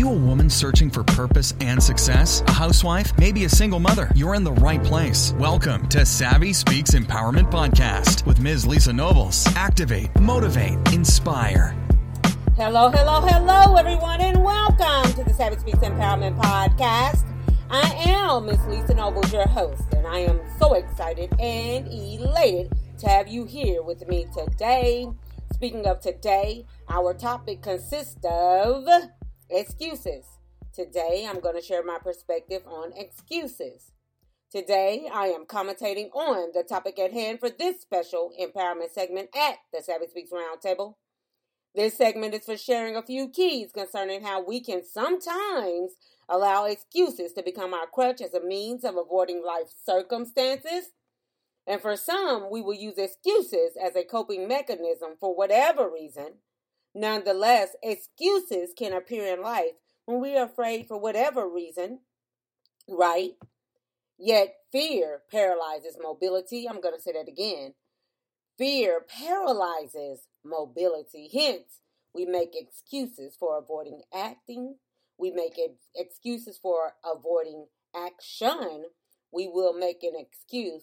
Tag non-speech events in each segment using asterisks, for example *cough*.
you a woman searching for purpose and success? A housewife? Maybe a single mother? You're in the right place. Welcome to Savvy Speaks Empowerment Podcast with Ms. Lisa Nobles. Activate, motivate, inspire. Hello, hello, hello, everyone, and welcome to the Savvy Speaks Empowerment Podcast. I am Miss Lisa Nobles, your host, and I am so excited and elated to have you here with me today. Speaking of today, our topic consists of excuses. Today, I'm going to share my perspective on excuses. Today, I am commentating on the topic at hand for this special empowerment segment at the Savvy Speaks Roundtable. This segment is for sharing a few keys concerning how we can sometimes allow excuses to become our crutch as a means of avoiding life circumstances. And for some, we will use excuses as a coping mechanism for whatever reason. Nonetheless, excuses can appear in life when we are afraid for whatever reason, right? Yet fear paralyzes mobility. I'm going to say that again. Fear paralyzes mobility. Hence, we make excuses for avoiding acting. We make excuses for avoiding action. We will make an excuse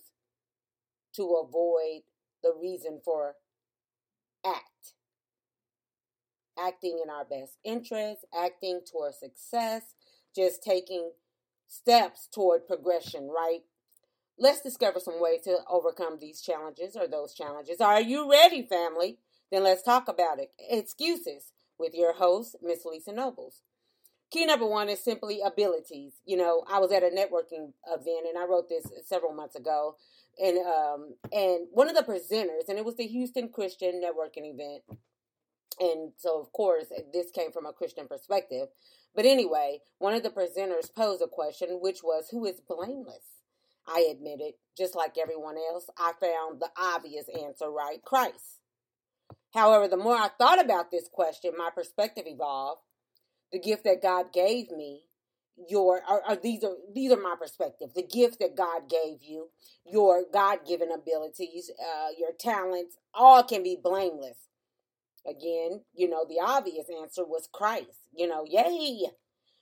to avoid the reason for act. Acting in our best interest, acting toward success, just taking steps toward progression, right? Let's discover some ways to overcome these challenges or those challenges. Are you ready, family? Then let's talk about it. Excuses with your host, Miss Lisa Nobles. Key number one is simply abilities. You know, I was at a networking event and I wrote this several months ago, and um, and one of the presenters, and it was the Houston Christian networking event, and so of course this came from a Christian perspective. But anyway, one of the presenters posed a question, which was, "Who is blameless?" I admitted, just like everyone else, I found the obvious answer right Christ. However, the more I thought about this question, my perspective evolved. The gift that God gave me, your or these are these are my perspective. The gift that God gave you, your God-given abilities, uh, your talents, all can be blameless. Again, you know, the obvious answer was Christ. You know, yay,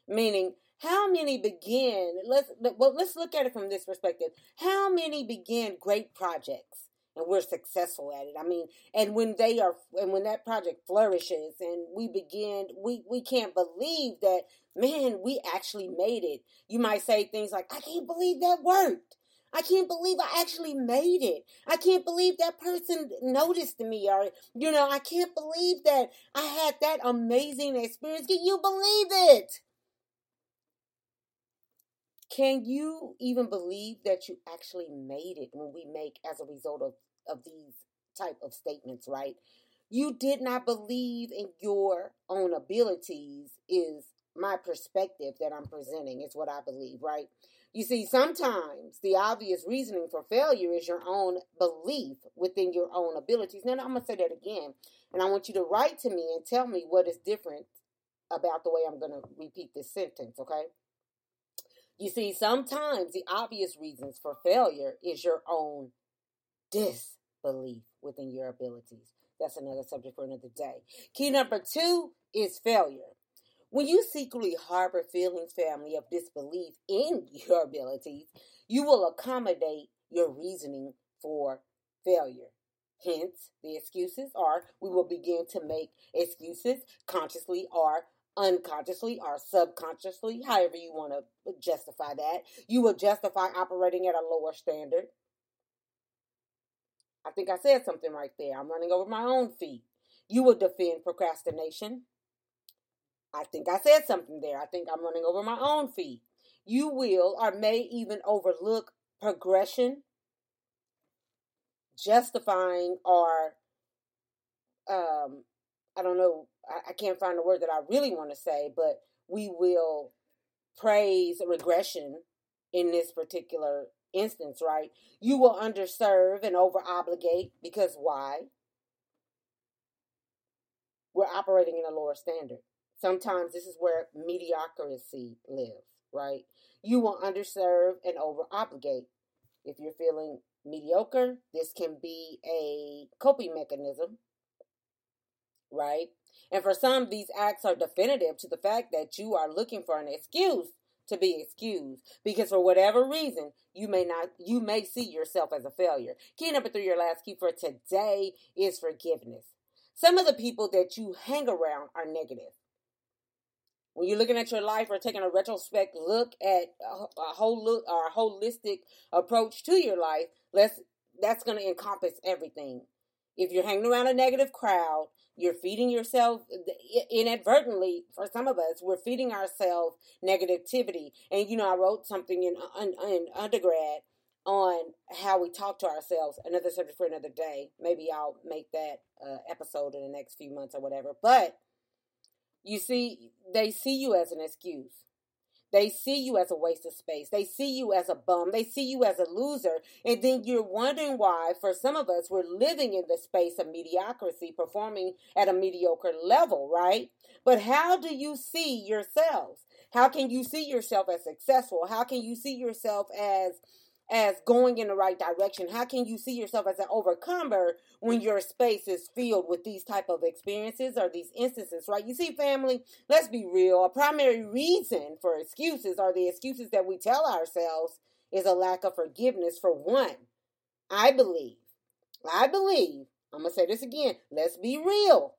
meaning how many begin? Let's well, let's look at it from this perspective. How many begin great projects and we're successful at it? I mean, and when they are, and when that project flourishes, and we begin, we we can't believe that man, we actually made it. You might say things like, "I can't believe that worked." I can't believe I actually made it. I can't believe that person noticed me, or you know, I can't believe that I had that amazing experience. Can you believe it? Can you even believe that you actually made it when we make as a result of, of these type of statements, right? You did not believe in your own abilities is my perspective that I'm presenting is what I believe, right? You see, sometimes the obvious reasoning for failure is your own belief within your own abilities. Now, I'm going to say that again, and I want you to write to me and tell me what is different about the way I'm going to repeat this sentence, okay? You see, sometimes the obvious reasons for failure is your own disbelief within your abilities. That's another subject for another day. Key number two is failure. When you secretly harbor feelings, family, of disbelief in *laughs* your abilities, you will accommodate your reasoning for failure. Hence, the excuses are we will begin to make excuses consciously or unconsciously or subconsciously, however you want to justify that. You will justify operating at a lower standard. I think I said something right there. I'm running over my own feet. You will defend procrastination. I think I said something there. I think I'm running over my own feet. You will or may even overlook progression, justifying or um, I don't know I, I can't find the word that I really want to say, but we will praise regression in this particular instance, right? You will underserve and over obligate because why? We're operating in a lower standard. Sometimes this is where mediocrity lives, right? You will underserve and over obligate. If you're feeling mediocre, this can be a coping mechanism, right? And for some, these acts are definitive to the fact that you are looking for an excuse to be excused because for whatever reason you may not you may see yourself as a failure key number three your last key for today is forgiveness some of the people that you hang around are negative when you're looking at your life or taking a retrospect look at a whole look or a holistic approach to your life let's that's going to encompass everything. If you're hanging around a negative crowd you're feeding yourself inadvertently for some of us we're feeding ourselves negativity. And you know i wrote something in, in, in undergrad on how we talk to ourselves another subject for another day. Maybe i'll make that uh, episode in the next few months or whatever. But you see they see you as an excuse they see you as a waste of space. They see you as a bum. They see you as a loser. And then you're wondering why, for some of us, we're living in the space of mediocrity, performing at a mediocre level, right? But how do you see yourselves? How can you see yourself as successful? How can you see yourself as as going in the right direction? How can you see yourself as an overcomer when your space is filled with these type of experiences or these instances, right? You see, family, let's be real. A primary reason for excuses or the excuses that we tell ourselves is a lack of forgiveness for one. I believe, I believe, I'm to say this again. Let's be real.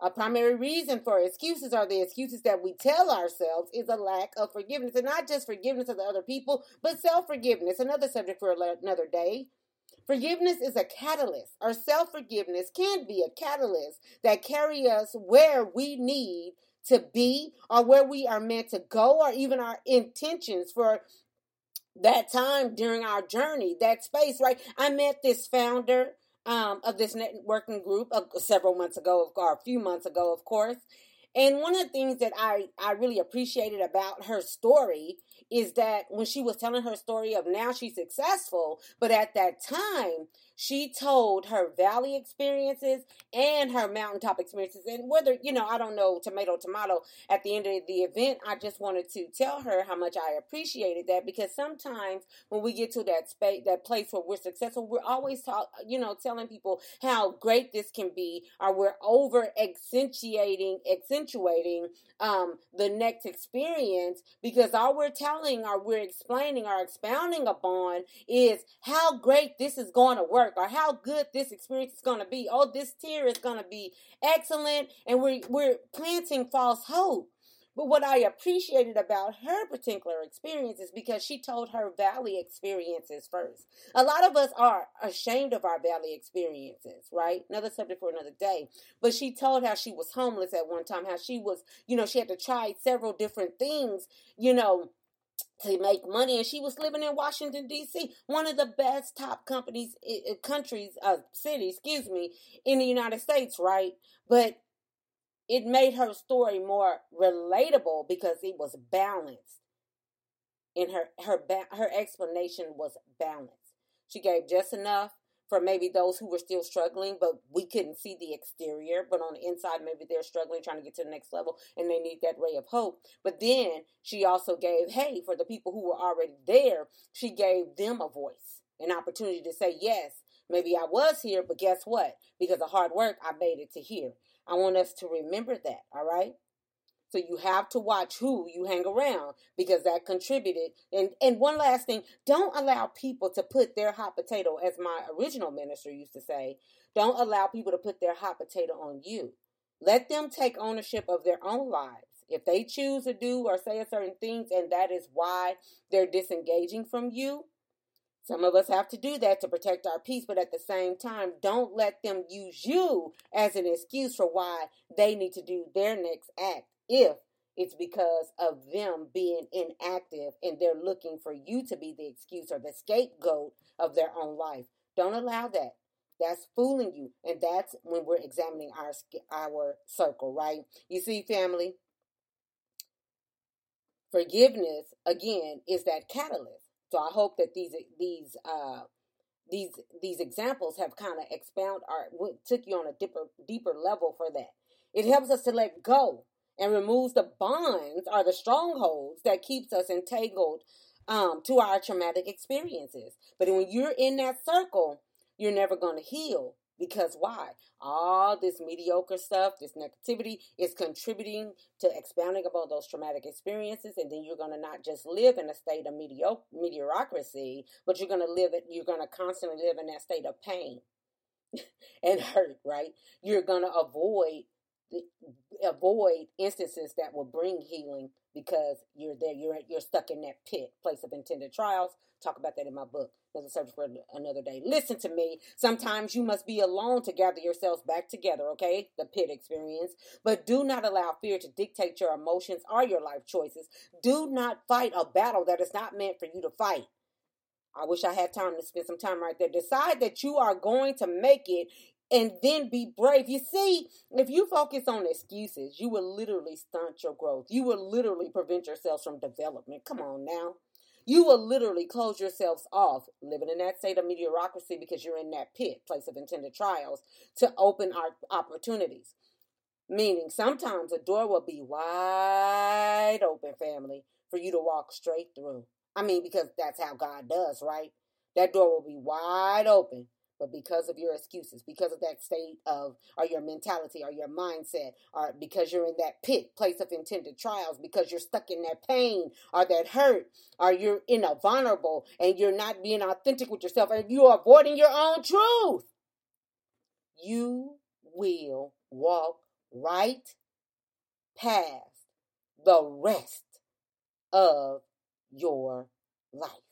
A primary reason for excuses are the excuses that we tell ourselves is a lack of forgiveness. And not just forgiveness of the other people, but self forgiveness. Another subject for another day. Forgiveness is a catalyst, or self forgiveness can be a catalyst that carry us where we need to be, or where we are meant to go, or even our intentions for that time during our journey, that space, right? I met this founder um, of this networking group uh, several months ago, or a few months ago, of course. And one of the things that I, I really appreciated about her story is that when she was telling her story of now she's successful, but at that time, she told her valley experiences and her mountaintop experiences. And whether, you know, I don't know, tomato, tomato, at the end of the event, I just wanted to tell her how much I appreciated that because sometimes when we get to that space, that place where we're successful, we're always talk, you know, telling people how great this can be, or we're over accentuating, accentuating um, the next experience because all we're telling or we're explaining or expounding upon is how great this is going to work work or how good this experience is going to be. Oh, this tier is going to be excellent, and we're we're planting false hope. But what I appreciated about her particular experience is because she told her valley experiences first. A lot of us are ashamed of our valley experiences, right? Another subject for another day. But she told how she was homeless at one time, how she was, you know, she had to try several different things, you know, to make money. And she was living in Washington D.C. one of the best top companies countries uh city excuse me in the United States right? But it made her story more relatable because it was balanced. In her her her explanation was balanced. She gave just enough for maybe those who were still struggling, but we couldn't see the exterior. But on the inside, maybe they're struggling, trying to get to the next level, and they need that ray of hope. But then she also gave, hey, for the people who were already there, she gave them a voice, an opportunity to say, yes, maybe I was here, but guess what? Because of hard work, I made it to here. I want us to remember that, all right? So you have to watch who you hang around because that contributed. And and one last thing, don't allow people to put their hot potato, as my original minister used to say, don't allow people to put their hot potato on you. Let them take ownership of their own lives. If they choose to do or say a certain things and that is why they're disengaging from you, some of us have to do that to protect our peace, but at the same time, don't let them use you as an excuse for why they need to do their next act if it's because of them being inactive and they're looking for you to be the excuse or the scapegoat of their own life. Don't allow that. That's fooling you, and that's when we're examining our our circle, right? You see, family. Forgiveness again is that catalyst. So I hope that these these uh, these these examples have kind of expound or took you on a deeper deeper level for that. It helps us to let go and removes the bonds or the strongholds that keeps us entangled um, to our traumatic experiences. But when you're in that circle, you're never going to heal Because why? All this mediocre stuff, this negativity is contributing to expounding about those traumatic experiences. And then you're going to not just live in a state of mediocre, mediocrity, but you're going to live it, you're going to constantly live in that state of pain *laughs* and hurt, right? You're going to avoid avoid instances that will bring healing because you're there you're you're stuck in that pit place of intended trials. Talk about that in my book there's a subject for another day. Listen to me. Sometimes you must be alone to gather yourselves back together okay? The pit experience. But do not allow fear to dictate your emotions or your life choices. Do not fight a battle that is not meant for you to fight. I wish I had time to spend some time right there. Decide that you are going to make it and then be brave. You see, if you focus on excuses, you will literally stunt your growth. You will literally prevent yourselves from development. Come on now. You will literally close yourselves off, living in that state of mediocrity because you're in that pit, place of intended trials, to open our opportunities. Meaning, sometimes a door will be wide open, family, for you to walk straight through. I mean, because that's how God does, right? That door will be wide open but because of your excuses, because of that state of, or your mentality, or your mindset, or because you're in that pit, place of intended trials, because you're stuck in that pain, or that hurt, or you're in a vulnerable, and you're not being authentic with yourself, and you're avoiding your own truth, you will walk right past the rest of your life.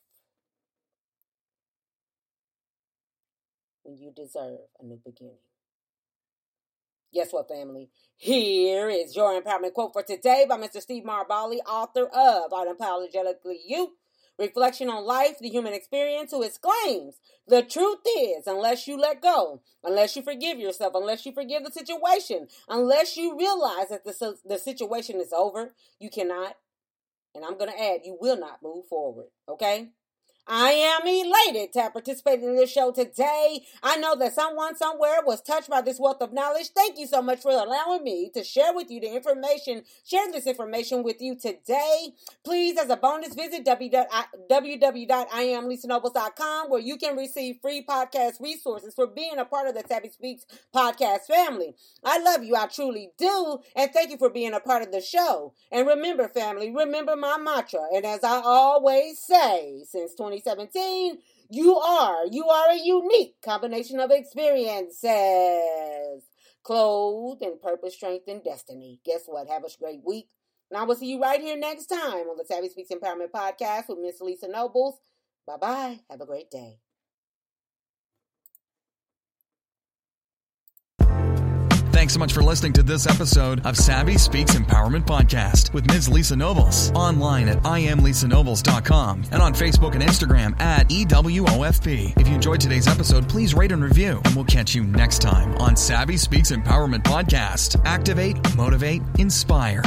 When you deserve a new beginning. Guess what, family? Here is your empowerment quote for today by Mr. Steve Maraboli, author of Unapologetically You Reflection on Life, the Human Experience, who exclaims, The truth is, unless you let go, unless you forgive yourself, unless you forgive the situation, unless you realize that the, the situation is over, you cannot, and I'm going to add, you will not move forward. Okay? I am elated to have participated in this show today. I know that someone somewhere was touched by this wealth of knowledge. Thank you so much for allowing me to share with you the information, share this information with you today. Please, as a bonus, visit www.iamlisanobles.com where you can receive free podcast resources for being a part of the Savvy Speaks podcast family. I love you. I truly do. And thank you for being a part of the show. And remember, family, remember my mantra. And as I always say, since 20 2017, you are. You are a unique combination of experiences, clothed in purpose, strength, and destiny. Guess what? Have a great week. And I will see you right here next time on the Savvy Speaks Empowerment Podcast with Miss Lisa Nobles. Bye bye. Have a great day. Thanks so much for listening to this episode of Savvy Speaks Empowerment Podcast with Ms. Lisa Nobles. Online at IamLisaNobles.com and on Facebook and Instagram at EWOFP. If you enjoyed today's episode, please rate and review, and we'll catch you next time on Savvy Speaks Empowerment Podcast. Activate, motivate, inspire.